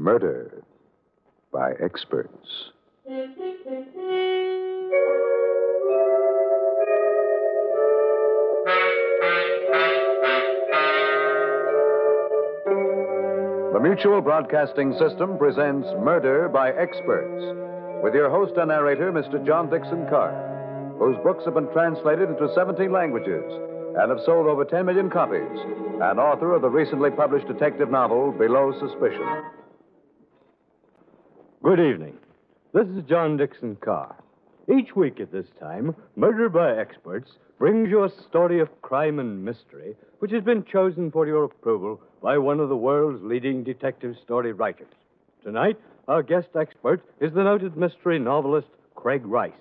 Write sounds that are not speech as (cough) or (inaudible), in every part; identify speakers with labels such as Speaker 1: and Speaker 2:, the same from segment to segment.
Speaker 1: Murder by experts. The Mutual Broadcasting System presents Murder by Experts with your host and narrator, Mr. John Dickson Carr, whose books have been translated into 17 languages and have sold over 10 million copies, and author of the recently published detective novel, Below Suspicion.
Speaker 2: Good evening. This is John Dickson Carr. Each week at this time, Murder by Experts brings you a story of crime and mystery which has been chosen for your approval by one of the world's leading detective story writers. Tonight, our guest expert is the noted mystery novelist Craig Rice.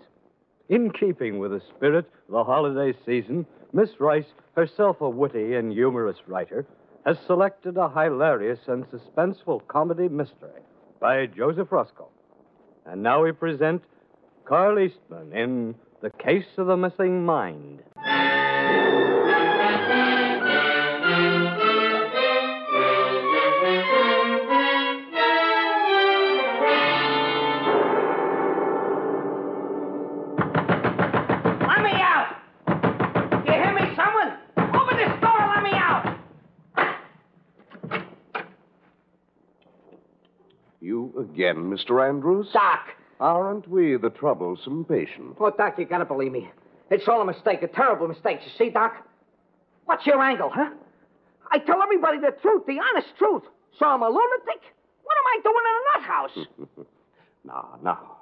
Speaker 2: In keeping with the spirit of the holiday season, Miss Rice, herself a witty and humorous writer, has selected a hilarious and suspenseful comedy mystery by Joseph Roscoe. And now we present Carl Eastman in The Case of the Missing Mind.
Speaker 1: Again, Mr. Andrews?
Speaker 3: Doc!
Speaker 1: Aren't we the troublesome patient?
Speaker 3: Oh, Doc, you gotta believe me. It's all a mistake, a terrible mistake. You see, Doc? What's your angle, huh? I tell everybody the truth, the honest truth. So I'm a lunatic? What am I doing in a nut house? (laughs)
Speaker 1: Now, now.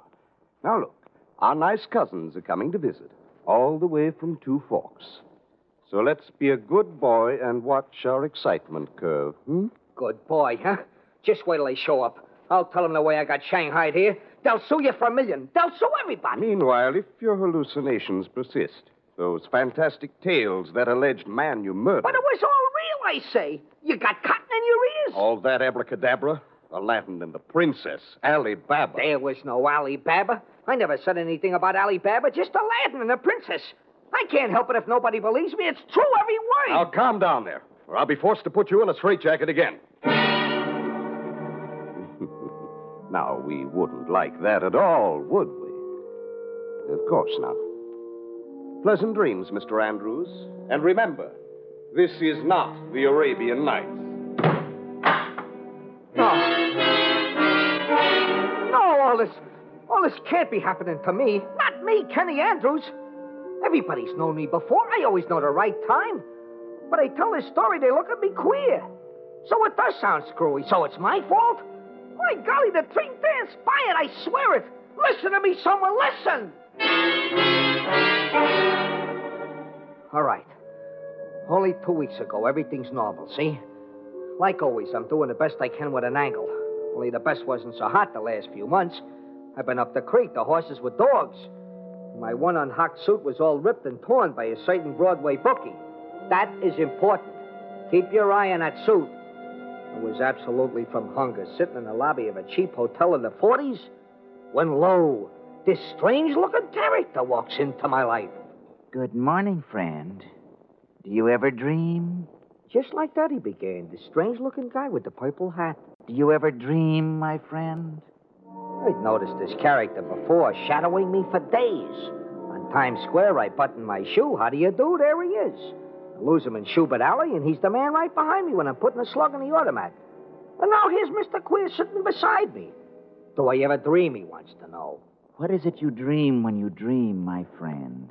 Speaker 1: Now, look. Our nice cousins are coming to visit, all the way from Two Forks. So let's be a good boy and watch our excitement curve, hmm?
Speaker 3: Good boy, huh? Just wait till they show up. I'll tell them the way I got shanghaied here. They'll sue you for a million. They'll sue everybody.
Speaker 1: Meanwhile, if your hallucinations persist, those fantastic tales, that alleged man you murdered.
Speaker 3: But it was all real, I say. You got cotton in your ears?
Speaker 1: All that abracadabra? Aladdin and the princess, Ali Baba.
Speaker 3: There was no Ali Baba. I never said anything about Ali Baba, just Aladdin and the princess. I can't help it if nobody believes me. It's true, every word.
Speaker 1: Now, calm down there, or I'll be forced to put you in a straitjacket again. Now, we wouldn't like that at all, would we? Of course not. Pleasant dreams, Mr. Andrews. And remember, this is not the Arabian Nights.
Speaker 3: No. No, all this, all this can't be happening to me. Not me, Kenny Andrews. Everybody's known me before. I always know the right time. But I tell this story, they look at me queer. So it does sound screwy. So it's my fault? My golly, the thing transpired. I swear it. Listen to me, someone. Listen. All right. Only two weeks ago, everything's normal, see? Like always, I'm doing the best I can with an angle. Only the best wasn't so hot the last few months. I've been up the creek, the horses with dogs. My one unhocked suit was all ripped and torn by a certain Broadway bookie. That is important. Keep your eye on that suit. I was absolutely from hunger, sitting in the lobby of a cheap hotel in the 40s, when lo, this strange looking character walks into my life.
Speaker 4: Good morning, friend. Do you ever dream?
Speaker 3: Just like that, he began. The strange looking guy with the purple hat.
Speaker 4: Do you ever dream, my friend?
Speaker 3: I'd noticed this character before, shadowing me for days. On Times Square, I button my shoe. How do you do? There he is. I lose him in Shubert Alley, and he's the man right behind me when I'm putting a slug in the automat. And now here's Mr. Queer sitting beside me. Do I ever dream, he wants to know.
Speaker 4: What is it you dream when you dream, my friend?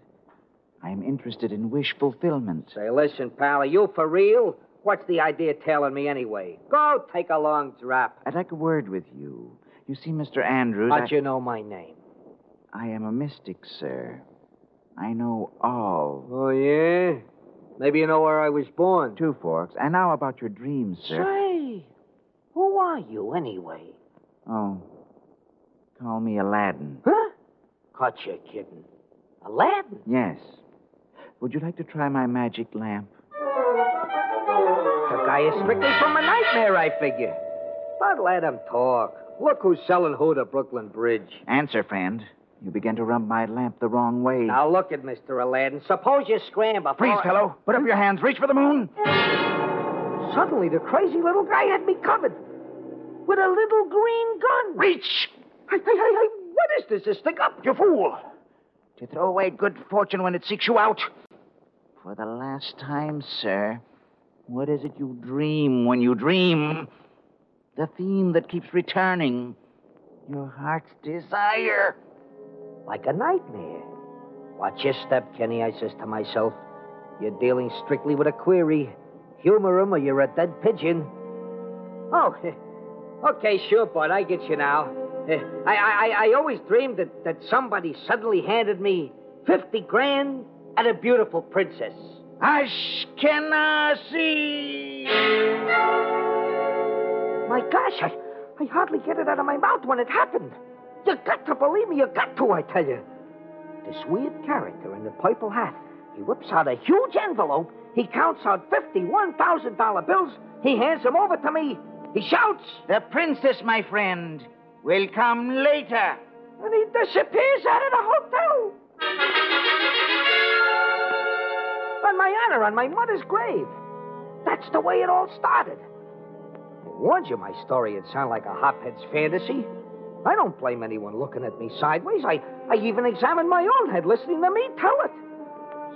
Speaker 4: I am interested in wish fulfillment.
Speaker 3: Say, listen, pal, are you for real? What's the idea of telling me anyway? Go take a long drop.
Speaker 4: I'd like a word with you. You see, Mr. Andrews.
Speaker 3: How'd
Speaker 4: I...
Speaker 3: you know my name?
Speaker 4: I am a mystic, sir. I know all.
Speaker 3: Oh, yeah? Maybe you know where I was born.
Speaker 4: Two Forks. And now about your dreams, sir.
Speaker 3: Say, who are you anyway?
Speaker 4: Oh, call me Aladdin.
Speaker 3: Huh? Caught you kidding. Aladdin?
Speaker 4: Yes. Would you like to try my magic lamp?
Speaker 3: The guy is strictly from a nightmare, I figure. But let him talk. Look who's selling who to Brooklyn Bridge.
Speaker 4: Answer, friend. You began to rub my lamp the wrong way.
Speaker 3: Now look at Mr. Aladdin. Suppose you scram before.
Speaker 4: Freeze, fellow. Put up your hands. Reach for the moon.
Speaker 3: Suddenly, the crazy little guy had me covered with a little green gun.
Speaker 4: Reach!
Speaker 3: Hey, hey, hey, hey, what is this? This stick up?
Speaker 4: You fool! To throw away good fortune when it seeks you out. For the last time, sir, what is it you dream when you dream? The theme that keeps returning. Your heart's desire.
Speaker 3: Like a nightmare. Watch your step, Kenny, I says to myself. You're dealing strictly with a query. Humor him or you're a dead pigeon. Oh, (laughs) okay, sure, bud. I get you now. (laughs) I, I, I always dreamed that, that somebody suddenly handed me 50 grand and a beautiful princess.
Speaker 4: Ashkenazi!
Speaker 3: My gosh, I, I hardly get it out of my mouth when it happened. You got to believe me, you got to, I tell you. This weird character in the purple hat, he whips out a huge envelope, he counts out $51,000 bills, he hands them over to me, he shouts,
Speaker 4: The princess, my friend, will come later.
Speaker 3: and he disappears out of the hotel. On my honor, on my mother's grave. That's the way it all started. I warned you my story would sound like a hophead's fantasy. I don't blame anyone looking at me sideways. I, I even examined my own head listening to me tell it.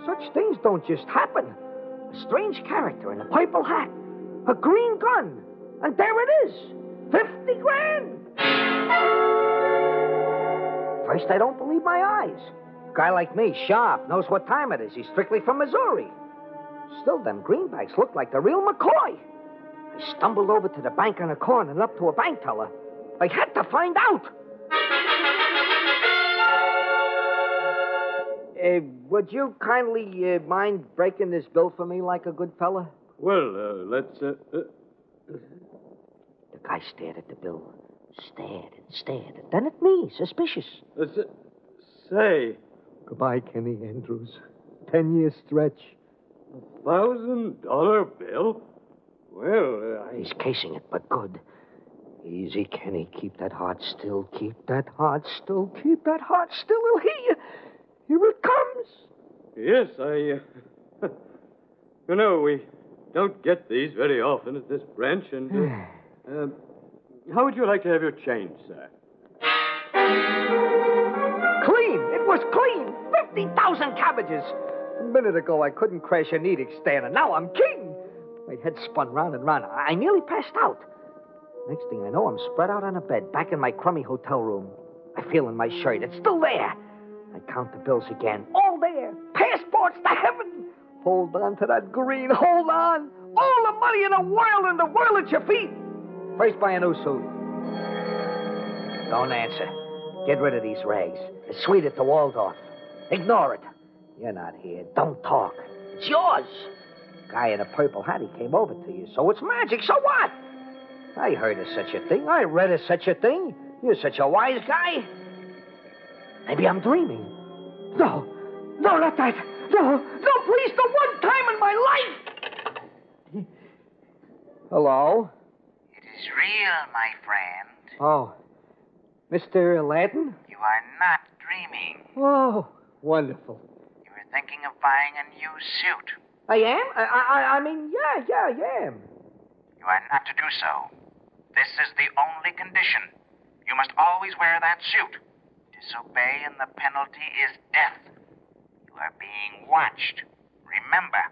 Speaker 3: Such things don't just happen. A strange character in a purple hat, a green gun, and there it is 50 grand. First, I don't believe my eyes. A guy like me, sharp, knows what time it is. He's strictly from Missouri. Still, them greenbacks look like the real McCoy. I stumbled over to the bank on the corner and up to a bank teller. I had to find out. Uh, would you kindly uh, mind breaking this bill for me like a good fella?
Speaker 2: Well, uh, let's. Uh, uh,
Speaker 3: The guy stared at the bill. Stared and stared. And then at me, suspicious.
Speaker 2: let's uh, say,
Speaker 3: Goodbye, Kenny Andrews. Ten year stretch.
Speaker 2: A thousand dollar bill. Well, uh, I.
Speaker 3: He's casing it, but good. Easy, Kenny. Keep that heart still. Keep that heart still. Keep that heart still. He'll hear you. Here it comes.
Speaker 2: Yes, I. Uh, (laughs) you know, we don't get these very often at this branch, and. Uh, (sighs) um, how would you like to have your change, sir?
Speaker 3: Clean. It was clean. 50,000 cabbages. A minute ago, I couldn't crash a Nedick stand, and now I'm king. My head spun round and round. I nearly passed out. Next thing I know, I'm spread out on a bed back in my crummy hotel room. I feel in my shirt. It's still there. I count the bills again. All there. Passports to heaven. Hold on to that green. Hold on. All the money in the world and the world at your feet. First, buy a new suit. Don't answer. Get rid of these rags. It's sweet at the Waldorf. Ignore it. You're not here. Don't talk. It's yours. Guy in a purple hat, he came over to you. So it's magic. So what? I heard of such a thing. I read of such a thing. You're such a wise guy. Maybe I'm dreaming. No, no, not that. No, no, please, the one time in my life. Hello?
Speaker 4: It is real, my friend.
Speaker 3: Oh, Mr. Aladdin?
Speaker 4: You are not dreaming.
Speaker 3: Oh, wonderful.
Speaker 4: You are thinking of buying a new suit.
Speaker 3: I am? I, I, I mean, yeah, yeah, I am.
Speaker 4: You are not to do so. This is the only condition. You must always wear that suit. Disobey, and the penalty is death. You are being watched. Remember.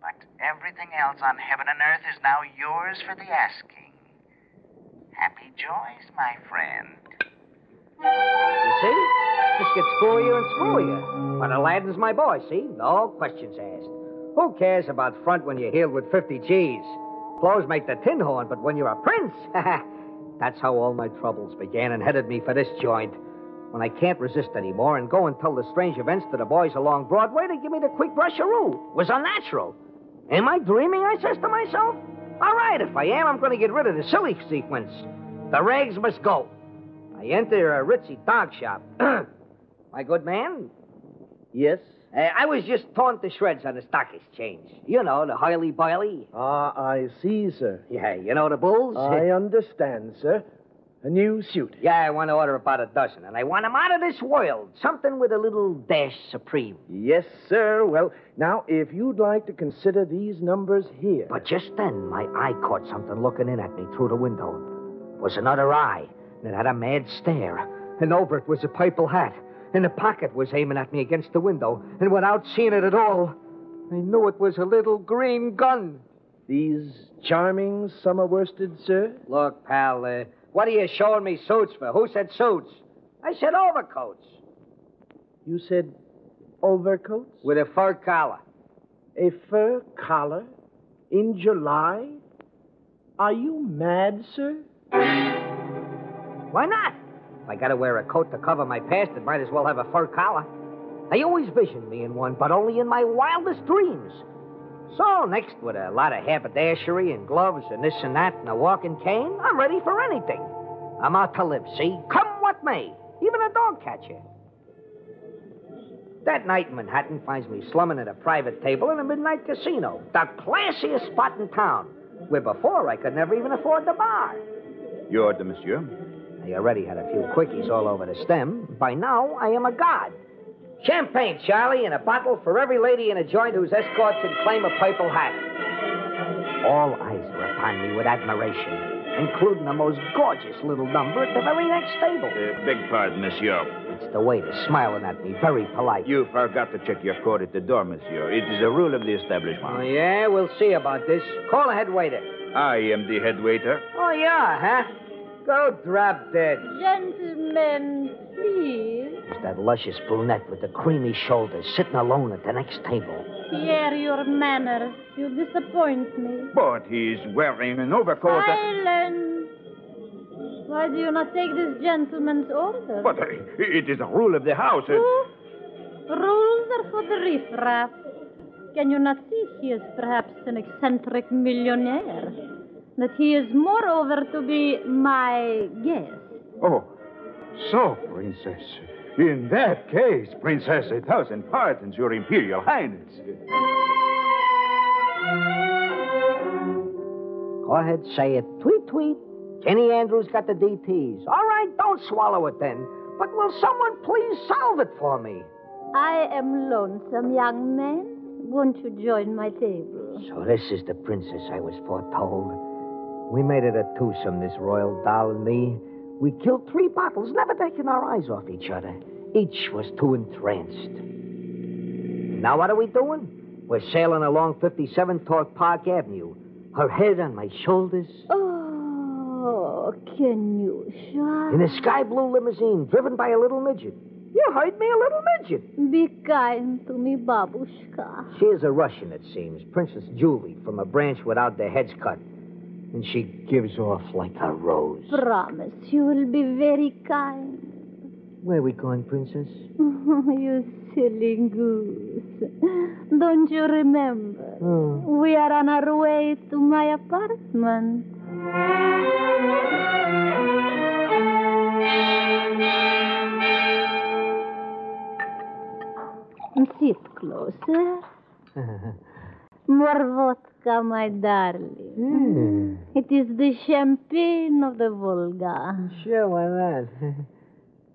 Speaker 4: But everything else on heaven and earth is now yours for the asking. Happy joys, my friend.
Speaker 3: You see? This gets screwier and screwier. But Aladdin's my boy, see? No questions asked. Who cares about front when you're healed with 50 G's? Clothes make the tin horn, but when you're a prince, (laughs) that's how all my troubles began and headed me for this joint. When I can't resist anymore and go and tell the strange events to the boys along Broadway, they give me the quick brusharoo. Was unnatural. Am I dreaming? I says to myself. All right, if I am, I'm going to get rid of the silly sequence. The rags must go. I enter a ritzy dog shop. (clears throat) My good man?
Speaker 5: Yes?
Speaker 3: Uh, I was just torn to shreds on the stock exchange. You know, the Harley Biley.
Speaker 5: Ah, I see, sir.
Speaker 3: Yeah, you know the bulls?
Speaker 5: I (laughs) understand, sir. A new suit.
Speaker 3: Yeah, I want to order about a dozen, and I want 'em out of this world. Something with a little dash supreme.
Speaker 5: Yes, sir. Well, now, if you'd like to consider these numbers here.
Speaker 3: But just then, my eye caught something looking in at me through the window. It was another eye, and it had a mad stare. And over it was a purple hat, and the pocket was aiming at me against the window. And without seeing it at all, I knew it was a little green gun.
Speaker 5: These charming summer worsted, sir?
Speaker 3: Look, pal, uh, what are you showing me suits for? Who said suits? I said overcoats
Speaker 5: You said overcoats?
Speaker 3: with a fur collar.
Speaker 5: A fur collar? In July? Are you mad, sir?
Speaker 3: Why not? If I gotta wear a coat to cover my past, it might as well have a fur collar. I always visioned me in one, but only in my wildest dreams. So, next, with a lot of haberdashery and gloves and this and that and a walking cane, I'm ready for anything. I'm out to live, see? Come what may. Even a dog catcher. That night in Manhattan finds me slumming at a private table in a midnight casino, the classiest spot in town, where before I could never even afford the bar.
Speaker 6: Your order, monsieur.
Speaker 3: I already had a few quickies all over the stem. By now, I am a god. Champagne, Charlie, and a bottle for every lady in a joint whose escort can claim a purple hat. All eyes were upon me with admiration, including the most gorgeous little number at the very next table.
Speaker 6: Uh, beg pardon, monsieur.
Speaker 3: It's the waiter smiling at me, very polite.
Speaker 6: You forgot to check your code at the door, monsieur. It is a rule of the establishment.
Speaker 3: Oh, yeah? We'll see about this. Call the head waiter.
Speaker 6: I am the head waiter.
Speaker 3: Oh, yeah, huh? Go drop dead.
Speaker 7: Gentlemen, please.
Speaker 3: It's that luscious brunette with the creamy shoulders sitting alone at the next table.
Speaker 7: Pierre, your manners. You disappoint me.
Speaker 6: But he's wearing an overcoat. that-
Speaker 7: Why do you not take this gentleman's order?
Speaker 6: But uh, it is a rule of the house. uh,
Speaker 7: Who? Rules are for the riffraff. Can you not see he is perhaps an eccentric millionaire? That he is moreover to be my guest.
Speaker 6: Oh, so, Princess. In that case, Princess, a thousand pardons, Your Imperial Highness.
Speaker 3: Go ahead, say it. Tweet, tweet. Jenny Andrews got the DTs. All right, don't swallow it then. But will someone please solve it for me?
Speaker 7: I am lonesome, young man. Won't you join my table?
Speaker 3: So this is the princess I was foretold. We made it a twosome, this royal doll and me. We killed three bottles, never taking our eyes off each other. Each was too entranced. Now what are we doing? We're sailing along 57 toward Park Avenue. Her head on my shoulders.
Speaker 7: Oh, can you shine?
Speaker 3: In a sky blue limousine driven by a little midget. You heard me, a little midget.
Speaker 7: Be kind to me, babushka.
Speaker 3: She is a Russian, it seems. Princess Julie from a branch without their heads cut. And she gives off like a rose.
Speaker 7: Promise you will be very kind.
Speaker 3: Where are we going, Princess?
Speaker 7: Oh, (laughs) you silly goose. Don't you remember?
Speaker 3: Oh.
Speaker 7: We are on our way to my apartment. Sit closer. (laughs) More vodka, my darling. Mm? Hmm. It is the champagne of the Volga.
Speaker 3: Sure, why not? (laughs)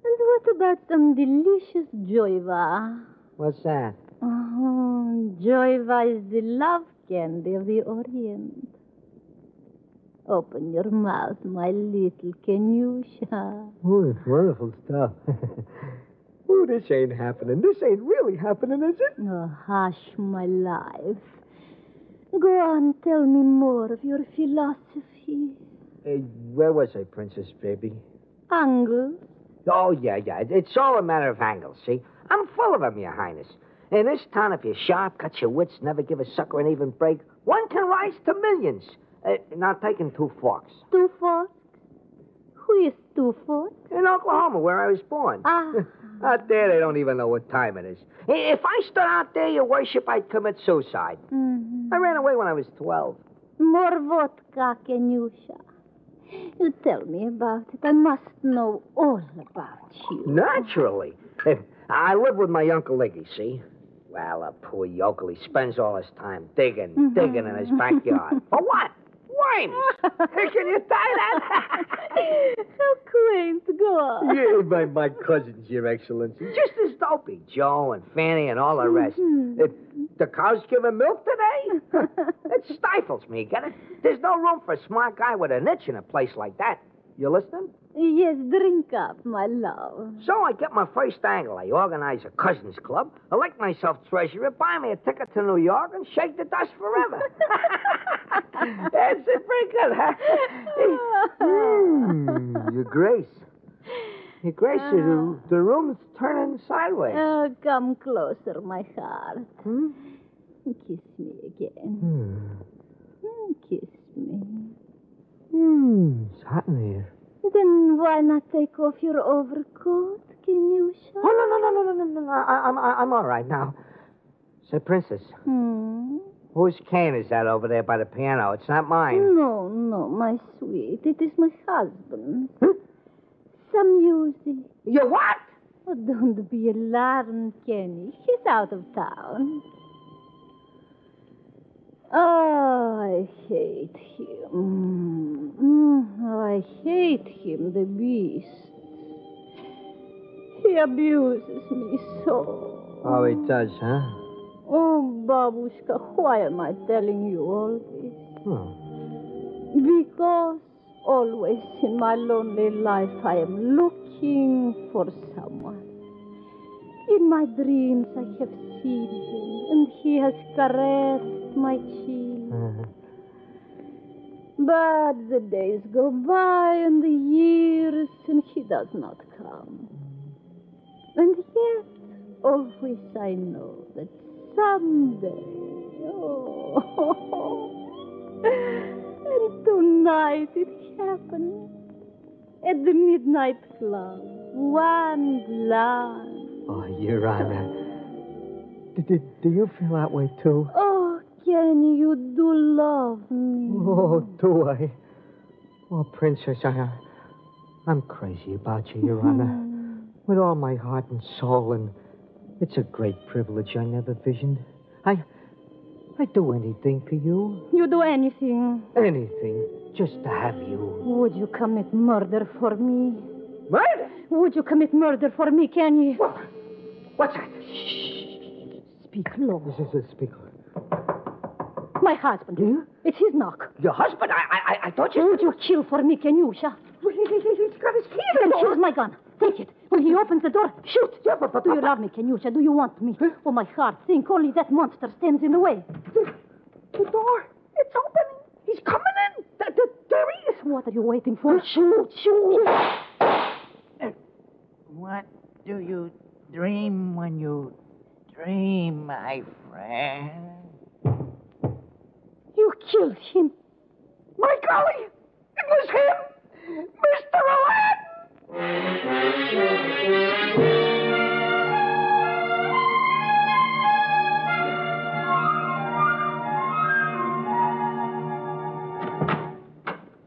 Speaker 7: And what about some delicious joiva?
Speaker 3: What's that?
Speaker 7: Oh, joiva is the love candy of the Orient. Open your mouth, my little Kenyusha.
Speaker 3: Oh, it's wonderful stuff. (laughs) oh, this ain't happening. This ain't really happening, is it?
Speaker 7: Oh, hush, my life. Go on, tell me more of your philosophy.
Speaker 3: Uh, where was I, Princess Baby?
Speaker 7: Angle.
Speaker 3: Oh, yeah, yeah. It's all a matter of angles, see? I'm full of 'em, Your Highness. In this town, if you're sharp, cut your wits, never give a sucker an even break, one can rise to millions. Uh, now, taking two forks.
Speaker 7: Two forks? Who is two forks?
Speaker 3: In Oklahoma, where I was born.
Speaker 7: Ah. (laughs)
Speaker 3: out there, they don't even know what time it is. If I stood out there, Your Worship, I'd commit suicide.
Speaker 7: Mhm.
Speaker 3: I ran away when I was 12.
Speaker 7: More vodka, Kenyusha. You tell me about it. I must know all about you.
Speaker 3: Naturally. Eh, I live with my Uncle Iggy, see? Well, a poor yokel, he spends all his time digging, digging in his backyard. For what? Worms! Can you tie that? (laughs)
Speaker 7: How quaint. Go on.
Speaker 3: yeah, my, my cousins, Your Excellency. Just as dopey. Joe and Fanny and all the rest.
Speaker 7: Mhm.
Speaker 3: It, the cow's giving milk today? (laughs) it stifles me, get it? There's no room for a smart guy with an itch in a place like that. You listening?
Speaker 7: Yes, drink up, my love.
Speaker 3: So I get my first angle. I organize a cousins club, elect myself treasurer, buy me a ticket to New York, and shake the dust forever. (laughs) That's pretty good, huh? mm, (laughs) Your Grace. Your Grace, the, the room's turning sideways.
Speaker 7: Oh, come closer, my heart.
Speaker 3: Hmm?
Speaker 7: Kiss me again.
Speaker 3: Hmm.
Speaker 7: Mm, Kiss me.
Speaker 3: Hmm, it's hot in here.
Speaker 7: Then why not take off your overcoat, Can Kenyusha?
Speaker 3: Oh, no, no, no, no, no, no, no. I, I'm, I- I'm all right now. Say, Princess,
Speaker 7: Hmm?
Speaker 3: whose cane is that over there by the piano? It's not mine.
Speaker 7: No, no, my sweet. It is my husband's.
Speaker 3: Hmm?
Speaker 7: Some music.
Speaker 3: You what?
Speaker 7: Oh, don't be alarmed, Kenny. He's out of town. Oh, I hate him. Mm, oh, I hate him, the beast. He abuses me so.
Speaker 3: Oh, he does, huh?
Speaker 7: Oh, Babushka, why am I telling you all this?
Speaker 3: Hmm.
Speaker 7: Because always in my lonely life I am looking for someone. In my dreams I have seen him, and he has caressed my cheek.
Speaker 3: Uh-huh.
Speaker 7: But the days go by and the years, and he does not come. And yet, always I know that someday, oh, (laughs) and tonight it happened at the midnight club, one glance.
Speaker 3: Oh, Your Honor. Do, do, do you feel that way, too?
Speaker 7: Oh, Kenny, you do love me.
Speaker 3: Oh, do I? Oh, Princess, I, uh, I'm crazy about you, Your Honor. Mm-hmm. With all my heart and soul, and it's a great privilege I never visioned. I, I'd do anything for you.
Speaker 7: You do anything.
Speaker 3: Anything, just to have you.
Speaker 7: Would you commit murder for me?
Speaker 3: Murder?
Speaker 7: Would you commit murder for me, Kenny?
Speaker 3: What? What's that? Shh.
Speaker 7: Speak low.
Speaker 3: This is a speaker.
Speaker 7: My husband. It's his knock.
Speaker 3: Your husband? I, I, I thought you.
Speaker 7: Would you kill for me, Kenyusha?
Speaker 3: He's got his key in
Speaker 7: Then here's my gun. Take it. When he opens the door, shoot.
Speaker 3: Yeah, but, but,
Speaker 7: Do you love me, Kenyusha? Do you want me? Oh, my heart, think only that monster stands in the way.
Speaker 3: The door. It's opening. He's coming in. Th- th- there he is.
Speaker 7: What are you waiting for? Shoot, shoot.
Speaker 4: What do you dream when you dream, my friend?
Speaker 7: You killed him.
Speaker 3: My golly! It was him! Mr. Aladdin!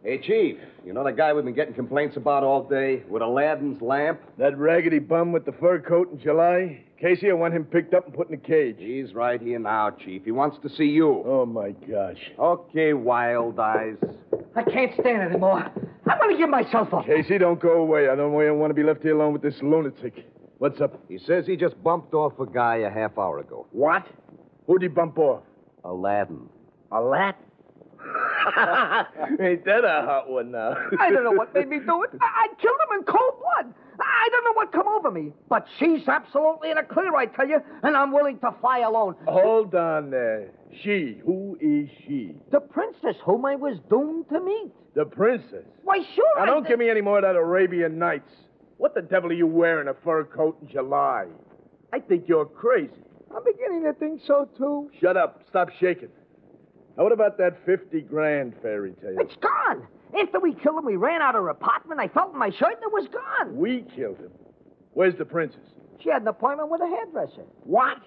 Speaker 1: Each
Speaker 8: Chief. You know the guy we've been getting complaints about all day with Aladdin's lamp?
Speaker 9: That raggedy bum with the fur coat in July? Casey, I want him picked up and put in a cage.
Speaker 8: He's right here now, Chief. He wants to see you.
Speaker 9: Oh, my gosh.
Speaker 8: Okay, Wild Eyes.
Speaker 3: I can't stand it anymore. I'm going to give myself up.
Speaker 9: Casey, don't go away. I don't want to be left here alone with this lunatic. What's up?
Speaker 8: He says he just bumped off a guy a half hour ago.
Speaker 9: What? Who'd he bump off?
Speaker 8: Aladdin.
Speaker 9: Aladdin? (laughs) Ain't that a hot one now?
Speaker 3: I don't know what made me do it. I, I killed him in cold blood. I don't know what come over me. But she's absolutely in a clear, I tell you, and I'm willing to fly alone.
Speaker 9: Hold on there. She. Who is she?
Speaker 3: The princess whom I was doomed to meet.
Speaker 9: The princess?
Speaker 3: Why, sure.
Speaker 9: Now,
Speaker 3: I
Speaker 9: don't
Speaker 3: did-
Speaker 9: give me any more of that Arabian Nights. What the devil are you wearing a fur coat in July? I think you're crazy.
Speaker 3: I'm beginning to think so, too.
Speaker 9: Shut up. Stop shaking. Now, what about that 50 grand fairy tale?
Speaker 3: It's gone. After we killed him, we ran out of her apartment. I felt in my shirt, and it was gone.
Speaker 9: We killed him. Where's the princess?
Speaker 3: She had an appointment with a hairdresser.
Speaker 9: What?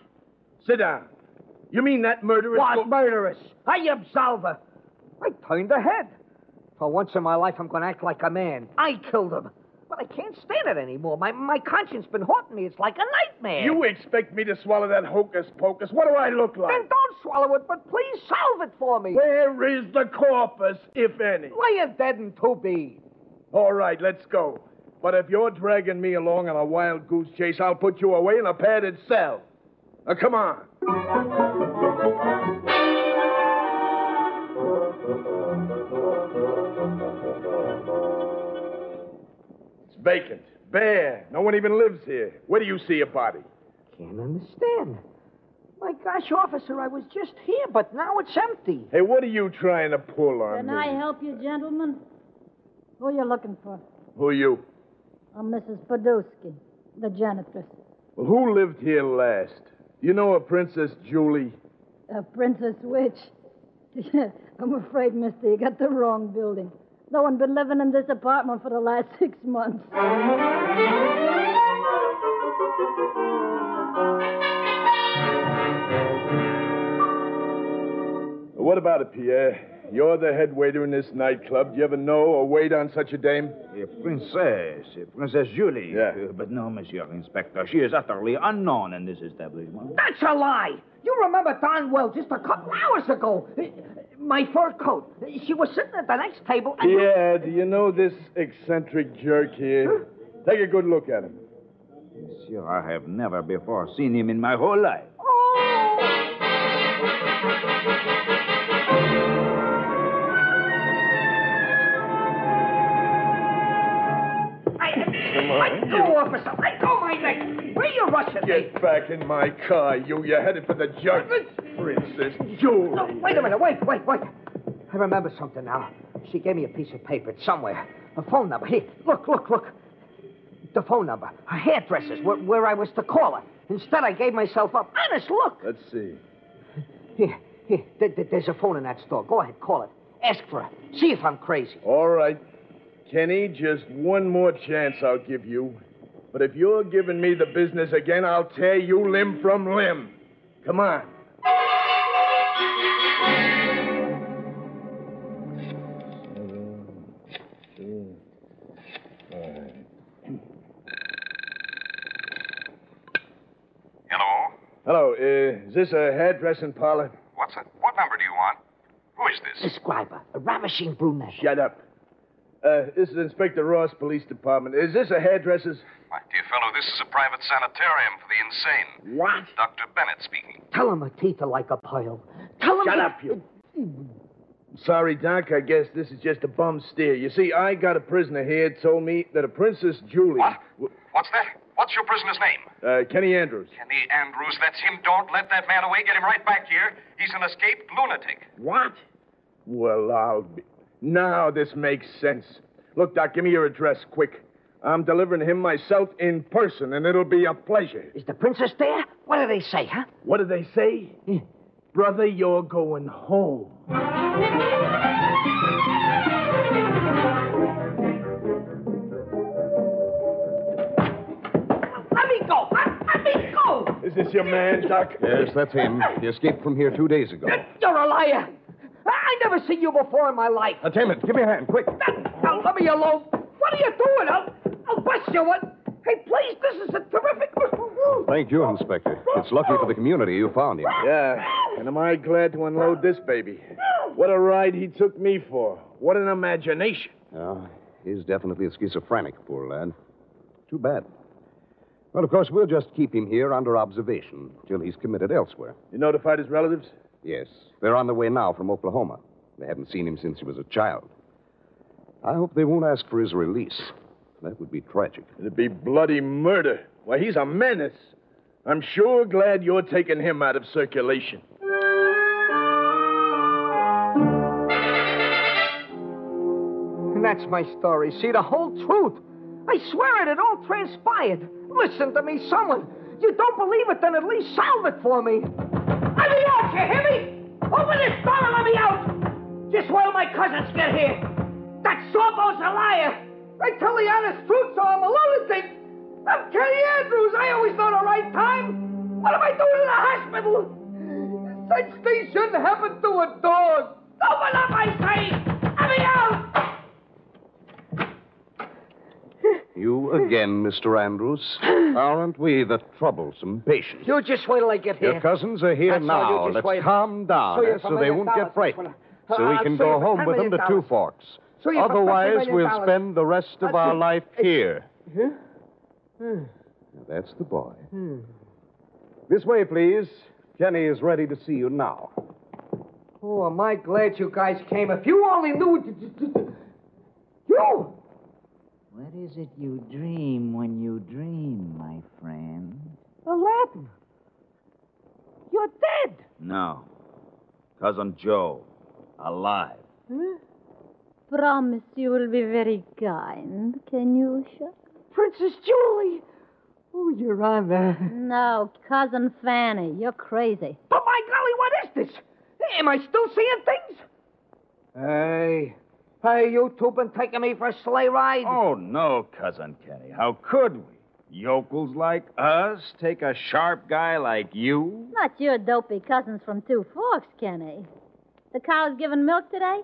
Speaker 9: Sit down. You mean that murderess?
Speaker 3: What murderess? I absolve her. I turned her head. For once in my life, I'm going to act like a man. I killed him. But I can't stand it anymore. My, my conscience been haunting me. It's like a nightmare.
Speaker 9: You expect me to swallow that hocus pocus? What do I look like?
Speaker 3: Then don't swallow it, but please solve it for me.
Speaker 9: Where is the corpus, if any?
Speaker 3: Laying dead and to be.
Speaker 9: All right, let's go. But if you're dragging me along on a wild goose chase, I'll put you away in a padded cell. Now, come on. Vacant. Bare. No one even lives here. Where do you see a body?
Speaker 3: Can't understand. My gosh, officer, I was just here, but now it's empty.
Speaker 9: Hey, what are you trying to pull on me?
Speaker 7: Can
Speaker 9: me?
Speaker 7: I help you, gentlemen? Who are you looking for?
Speaker 9: Who are you?
Speaker 7: Oh, I'm Mrs. Podolsky, the janitress.
Speaker 9: Well, who lived here last? You know a Princess Julie?
Speaker 7: A princess witch. (laughs) I'm afraid, mister, you got the wrong building. No one's been living in this apartment for the last (laughs) six months.
Speaker 9: What about it, Pierre? You're the head waiter in this nightclub. Do you ever know or wait on such a dame?
Speaker 4: A Princess, a Princess Julie.
Speaker 9: Yeah.
Speaker 4: Uh, but no, Monsieur Inspector. She is utterly unknown in this establishment.
Speaker 3: That's a lie. You remember darn well just a couple hours ago. Uh, My fur coat. She was sitting at the next table. And
Speaker 9: Yeah, do you know this eccentric jerk here? Take a good look at him.
Speaker 4: Monsieur, I have never before seen him in my whole life.
Speaker 9: Come
Speaker 3: Let go, officer. Let you rushing me?
Speaker 9: Get back in my car, you. You're headed for the judge. Princess Julie.
Speaker 3: No, wait a minute. Wait, wait, wait. I remember something now. She gave me a piece of paper. It's somewhere. A phone number. Here, look, look, look. The phone number. Her hairdresser's, where, where I was to call her. Instead, I gave myself up. Honest, look.
Speaker 9: Let's see.
Speaker 3: Here, here. There- there's a phone in that store. Go ahead, call it. Ask for her. See if I'm crazy.
Speaker 9: All right. Kenny, just one more chance I'll give you. But if you're giving me the business again, I'll tear you limb from limb. Come on.
Speaker 10: Hello?
Speaker 9: Hello, uh, is this a hairdressing parlor?
Speaker 10: What's it? What number do you want? Who is this?
Speaker 3: Describe her. A ravishing brunette.
Speaker 9: Shut up. Uh, this is Inspector Ross Police Department. Is this a hairdresser's?
Speaker 10: My dear fellow, this is a private sanitarium for the insane.
Speaker 9: What?
Speaker 10: Dr. Bennett speaking.
Speaker 3: Tell him my teeth are like a pile. Tell him.
Speaker 9: Shut up, you. Sorry, Doc. I guess this is just a bum steer. You see, I got a prisoner here told me that a Princess Julie.
Speaker 10: What? What's that? What's your prisoner's name?
Speaker 9: Uh, Kenny Andrews.
Speaker 10: Kenny Andrews. That's him. Don't let that man away. Get him right back here. He's an escaped lunatic.
Speaker 9: What? Well, I'll be. Now this makes sense. Look, Doc, give me your address quick. I'm delivering him myself in person, and it'll be a pleasure.
Speaker 3: Is the princess there? What do they say, huh?
Speaker 9: What do they say? Hmm. Brother, you're going home.
Speaker 3: Let me go. Let, let me go.
Speaker 9: Is this your man, Doc?
Speaker 8: Yes, that's him. He escaped from here two days ago.
Speaker 3: You're a liar. I, I never seen you before in my life.
Speaker 8: Attainment, give me a hand, quick.
Speaker 3: Now, let me alone. What are you doing? I'll, I'll bust you one. Hey, please, this is a terrific.
Speaker 8: Thank you, Inspector. It's lucky for the community you found him.
Speaker 9: Yeah, and am I glad to unload this baby? What a ride he took me for. What an imagination.
Speaker 8: Yeah, he's definitely a schizophrenic, poor lad. Too bad. Well, of course, we'll just keep him here under observation till he's committed elsewhere.
Speaker 9: You notified his relatives?
Speaker 8: Yes. They're on the way now from Oklahoma. They haven't seen him since he was a child. I hope they won't ask for his release. That would be tragic.
Speaker 9: It'd be bloody murder. Why, he's a menace. I'm sure glad you're taking him out of circulation.
Speaker 3: And that's my story. See, the whole truth. I swear it, it all transpired. Listen to me, someone. You don't believe it, then at least solve it for me. You hear me? Open this door and let me out. Just while my cousins get here. That Sawbone's a liar. I tell the honest truth, so I'm a lunatic. I'm Kenny Andrews. I always know the right time. What am I doing in the hospital? Such things shouldn't happen to a dog. Open up, I say. Let me out.
Speaker 8: You again, (laughs) Mr. Andrews. Aren't we the troublesome patients?
Speaker 3: You just wait till I get here.
Speaker 8: Your cousins are here
Speaker 3: That's you
Speaker 8: now.
Speaker 3: just
Speaker 8: Let's
Speaker 3: wait.
Speaker 8: calm down
Speaker 3: So
Speaker 8: eh, so they won't get frightened. So we can go home with them to Two. Forks.
Speaker 3: Sue you for 50
Speaker 8: Otherwise, we'll spend the rest of our life here.
Speaker 3: Huh?
Speaker 8: Now, That's the boy.
Speaker 3: Hmm.
Speaker 8: This way, please. Jenny is ready to see you now.
Speaker 3: Oh, am I glad you guys came. If you only knew. You!
Speaker 4: What is it you dream when you dream, my friend?
Speaker 3: Aladdin. You're dead.
Speaker 11: No. Cousin Joe. Alive.
Speaker 7: Huh? Promise you will be very kind, can you, Shuck?
Speaker 3: Princess Julie. Oh, Your Honor.
Speaker 7: No, Cousin Fanny. You're crazy.
Speaker 3: But my golly, what is this? Am I still seeing things? Hey. Hey, you two been taking me for a sleigh ride?
Speaker 11: Oh, no, Cousin Kenny. How could we? Yokels like us take a sharp guy like you?
Speaker 7: Not your dopey cousins from Two Forks, Kenny. The cow's giving milk today?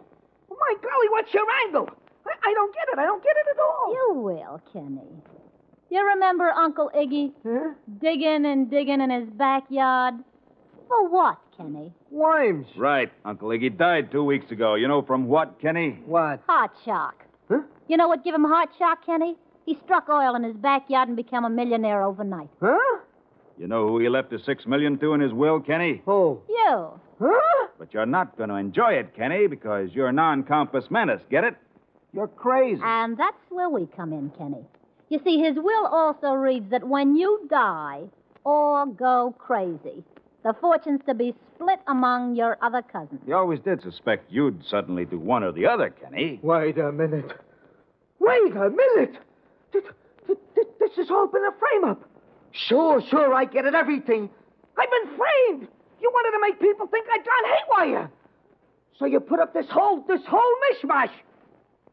Speaker 3: Oh, my golly, what's your angle? I, I don't get it. I don't get it at all.
Speaker 7: You will, Kenny. You remember Uncle Iggy?
Speaker 3: Huh?
Speaker 7: Digging and digging in his backyard? For what, Kenny?
Speaker 3: Worms.
Speaker 11: Right. Uncle Iggy died two weeks ago. You know from what, Kenny?
Speaker 3: What?
Speaker 7: Heart shock.
Speaker 3: Huh?
Speaker 7: You know what give him heart shock, Kenny? He struck oil in his backyard and became a millionaire overnight.
Speaker 3: Huh?
Speaker 11: You know who he left his six million to in his will, Kenny?
Speaker 3: Oh.
Speaker 7: You.
Speaker 3: Huh?
Speaker 11: But you're not going to enjoy it, Kenny, because you're non-compass menace. Get it? You're crazy.
Speaker 7: And that's where we come in, Kenny. You see, his will also reads that when you die or go crazy, the fortune's to be split among your other cousins.
Speaker 11: You always did suspect you'd suddenly do one or the other, Kenny.
Speaker 3: Wait a minute. Wait a minute. Th- th- th- This has all been a frame up. Sure, sure, I get it, everything. I've been framed. You wanted to make people think I'd gone haywire. So you put up this whole, this whole mishmash.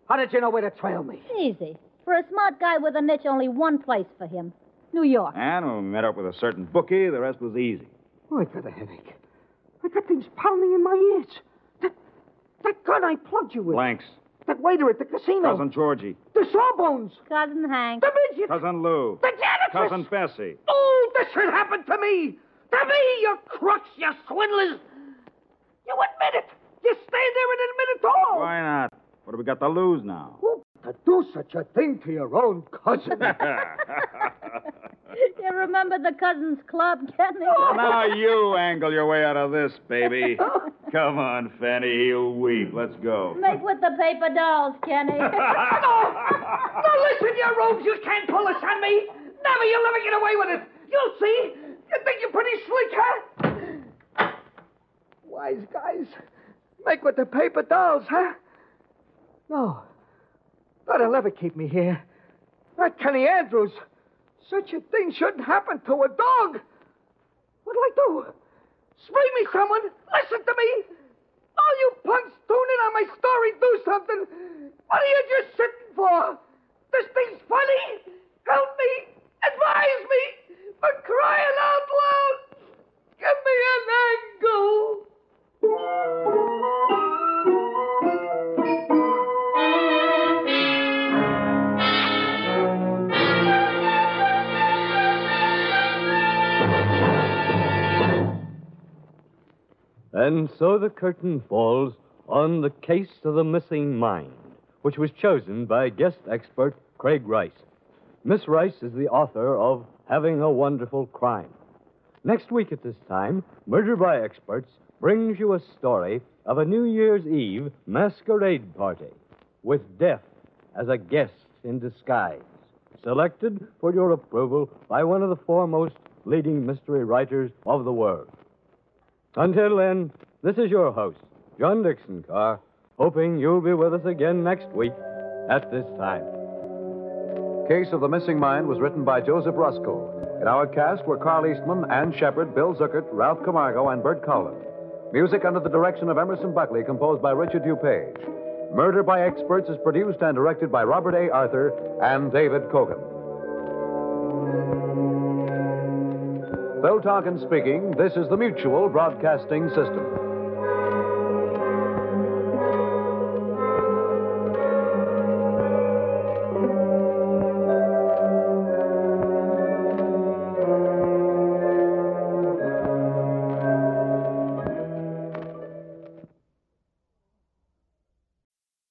Speaker 3: How did you know where to trail me?
Speaker 7: Easy. For a smart guy with a niche, only one place for him New York.
Speaker 11: And when we met up with a certain bookie. The rest was easy.
Speaker 3: Oh, I got a headache. I've got things pounding in my ears. That, that gun I plugged you with.
Speaker 11: Blanks.
Speaker 3: That waiter at the casino.
Speaker 11: Cousin Georgie.
Speaker 3: The Sawbones.
Speaker 7: Cousin Hank.
Speaker 3: The midget.
Speaker 11: Cousin Lou.
Speaker 3: The janitor.
Speaker 11: Cousin Bessie.
Speaker 3: Oh, this should happen to me. To me, you crooks, you swindlers. You admit it. You stand there and admit it all.
Speaker 11: Why not? What have we got to lose now?
Speaker 3: Who to do such a thing to your own cousin? (laughs) (laughs) (laughs)
Speaker 7: You remember the Cousins Club, Kenny?
Speaker 11: Well, (laughs) now you angle your way out of this, baby. (laughs) Come on, Fanny. He'll weep. Let's go.
Speaker 7: Make with the paper dolls, Kenny.
Speaker 3: no, no, listen, you rogues, you can't pull this on me. Never, you'll never get away with it. You'll see. You think you're pretty slick, huh? Wise guys. Make with the paper dolls, huh? No. That'll never keep me here. Not Kenny Andrews. Such a thing shouldn't happen to a dog. What'll I do? Spray me, someone. Listen to me. All you punks tune in on my story. Do something. What are you just sitting for? This thing's funny. Help me. Advise me. For crying out loud. Give me an angle.
Speaker 2: And so the curtain falls on the case of the missing mind, which was chosen by guest expert Craig Rice. Miss Rice is the author of Having a Wonderful Crime. Next week at this time, Murder by Experts brings you a story of a New Year's Eve masquerade party with death as a guest in disguise, selected for your approval by one of the foremost leading mystery writers of the world. Until then, this is your host, John Dickson Carr, hoping you'll be with us again next week at this time.
Speaker 1: Case of the Missing Mind was written by Joseph Ruscoll. In our cast were Carl Eastman, Ann Shepherd, Bill Zuckert, Ralph Camargo, and Bert Cullen. Music under the direction of Emerson Buckley, composed by Richard DuPage. Murder by Experts is produced and directed by Robert A. Arthur and David Kogan. Phil Tonken speaking. This is the Mutual Broadcasting System.